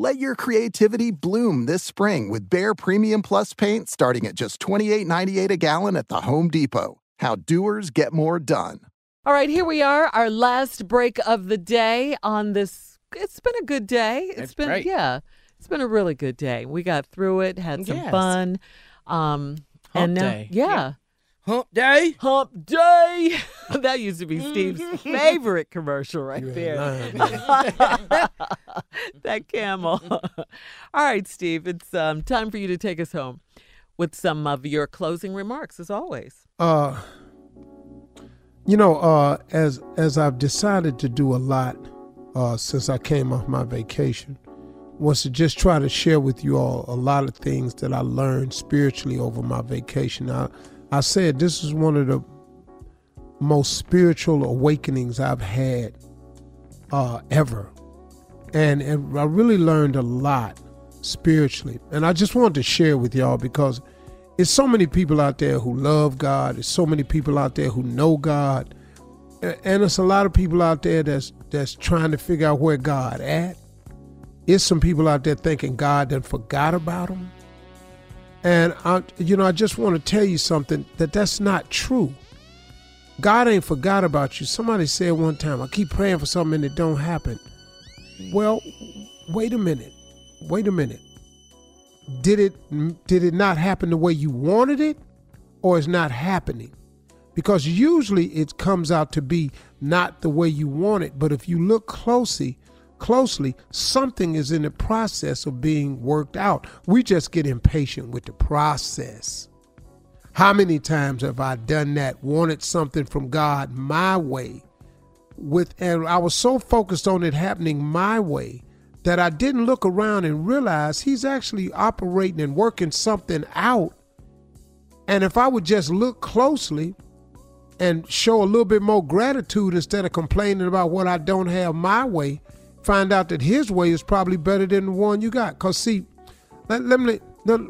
Let your creativity bloom this spring with Behr Premium Plus paint starting at just $28.98 a gallon at the Home Depot. How doers get more done. All right, here we are, our last break of the day on this. It's been a good day. It's That's been great. yeah, it's been a really good day. We got through it, had some Yes. fun, um, Hump and now day. yeah. Hump day. Hump day. that used to be Steve's favorite commercial right there. that camel. All right, Steve, it's um, time for you to take us home with some of your closing remarks, as always. Uh, you know, uh, as as I've decided to do a lot uh, since I came off my vacation, was to just try to share with you all a lot of things that I learned spiritually over my vacation. I, I said this is one of the most spiritual awakenings I've had uh, ever, and and I really learned a lot spiritually, and I just wanted to share with y'all because it's so many people out there who love God. There's so many people out there who know God, and it's a lot of people out there that's that's trying to figure out where God at. It's some people out there thinking God done forgot about them, and I, you know, I just want to tell you something that that's not true. God ain't forgot about you. Somebody said one time, I keep praying for something and it don't happen. Well, wait a minute. Wait a minute. Did it did it not happen the way you wanted it or is not happening? Because usually it comes out to be not the way you want it, but if you look closely, closely, something is in the process of being worked out. We just get impatient with the process. How many times have I done that, wanted something from God my way, with and I was so focused on it happening my way that I didn't look around and realize he's actually operating and working something out. And if I would just look closely and show a little bit more gratitude instead of complaining about what I don't have my way, find out that his way is probably better than the one you got. Cause see, let, let me let,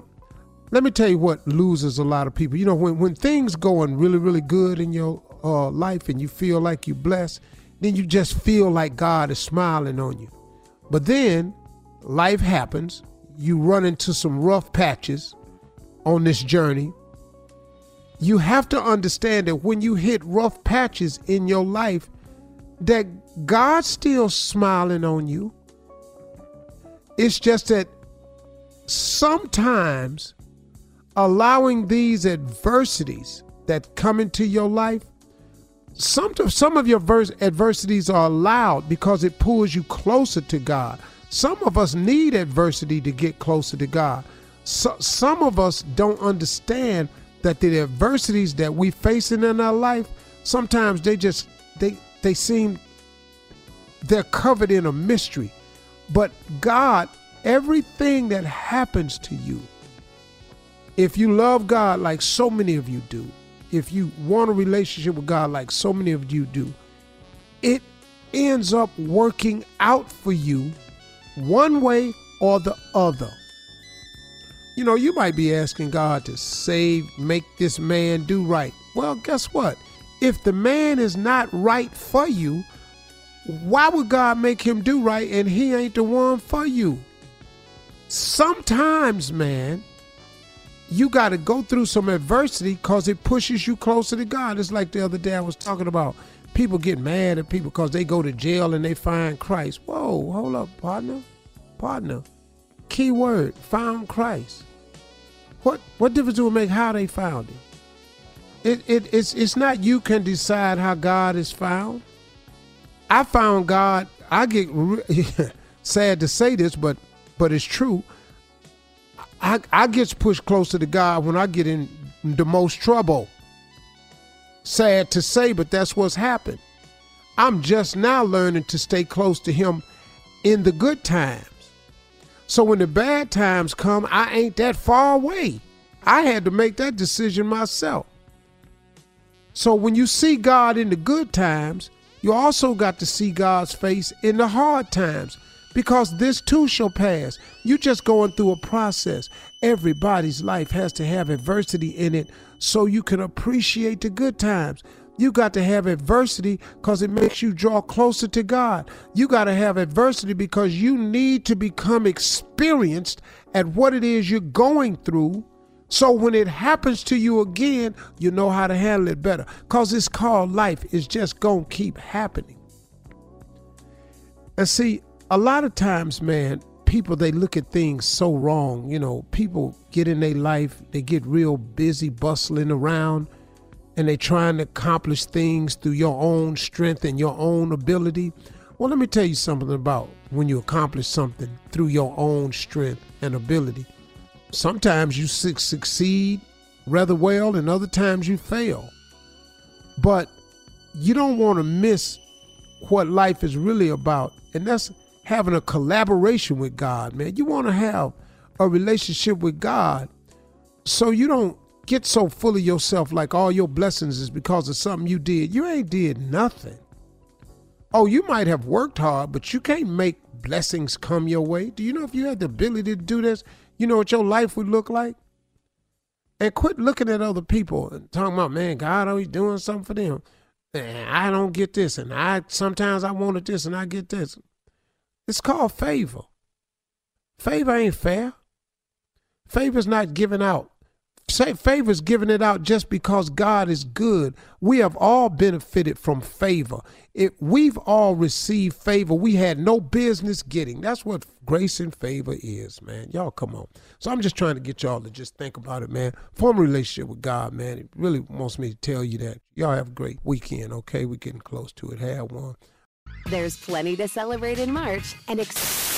let me tell you what loses a lot of people. You know, when when things going really really good in your uh, life and you feel like you're blessed, then you just feel like God is smiling on you. But then life happens, you run into some rough patches, on this journey, you have to understand that when you hit rough patches in your life, that God's still smiling on you. It's just that sometimes allowing these adversities that come into your life, some, some of your adversities are allowed because it pulls you closer to God. Some of us need adversity to get closer to God. So, some of us don't understand that the adversities that we're facing in our life, sometimes they just they they seem they're covered in a mystery. But God, everything that happens to you, if you love God like so many of you do, if you want a relationship with God like so many of you do, it ends up working out for you one way or the other. You know, you might be asking God to save, make this man do right. Well, guess what? If the man is not right for you, why would God make him do right and he ain't the one for you? Sometimes, man, you got to go through some adversity because it pushes you closer to God. It's like the other day I was talking about people get mad at people because they go to jail and they find Christ. Whoa, hold up, partner. Partner. Key word, found Christ. What what difference do it make how they found him? It, it it's it's not you can decide how God is found. I found God. I get re- sad to say this, but but it's true. I I get pushed closer to God when I get in the most trouble. Sad to say, but that's what's happened. I'm just now learning to stay close to Him in the good times. So when the bad times come, I ain't that far away. I had to make that decision myself. So when you see God in the good times, you also got to see God's face in the hard times because this too shall pass. You're just going through a process. Everybody's life has to have adversity in it so you can appreciate the good times. You got to have adversity because it makes you draw closer to God. You got to have adversity because you need to become experienced at what it is you're going through. So when it happens to you again, you know how to handle it better. Because it's called life. It's just going to keep happening. And see, a lot of times, man, people they look at things so wrong. You know, people get in their life, they get real busy bustling around, and they trying to accomplish things through your own strength and your own ability. Well, let me tell you something about when you accomplish something through your own strength and ability. Sometimes you succeed rather well, and other times you fail. But you don't want to miss what life is really about, and that's having a collaboration with God, man. You want to have a relationship with God so you don't get so full of yourself like all your blessings is because of something you did. You ain't did nothing. Oh, you might have worked hard, but you can't make blessings come your way. Do you know if you had the ability to do this, you know what your life would look like? And quit looking at other people and talking about, man, God always doing something for them. And I don't get this, and I sometimes I wanted this and I get this. It's called favor. Favor ain't fair. Favor's not given out. Say favor's giving it out just because God is good. We have all benefited from favor. It, we've all received favor we had no business getting. That's what grace and favor is, man. Y'all come on. So I'm just trying to get y'all to just think about it, man. Form a relationship with God, man. It really wants me to tell you that. Y'all have a great weekend, okay? We're getting close to it. Have one. There's plenty to celebrate in March and ex-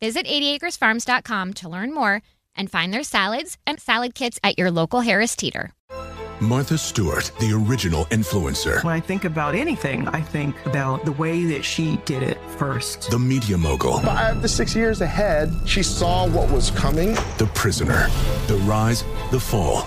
Visit 80acresfarms.com to learn more and find their salads and salad kits at your local Harris Teeter. Martha Stewart, the original influencer. When I think about anything, I think about the way that she did it first. The media mogul. Five to six years ahead, she saw what was coming. The prisoner. The rise, the fall,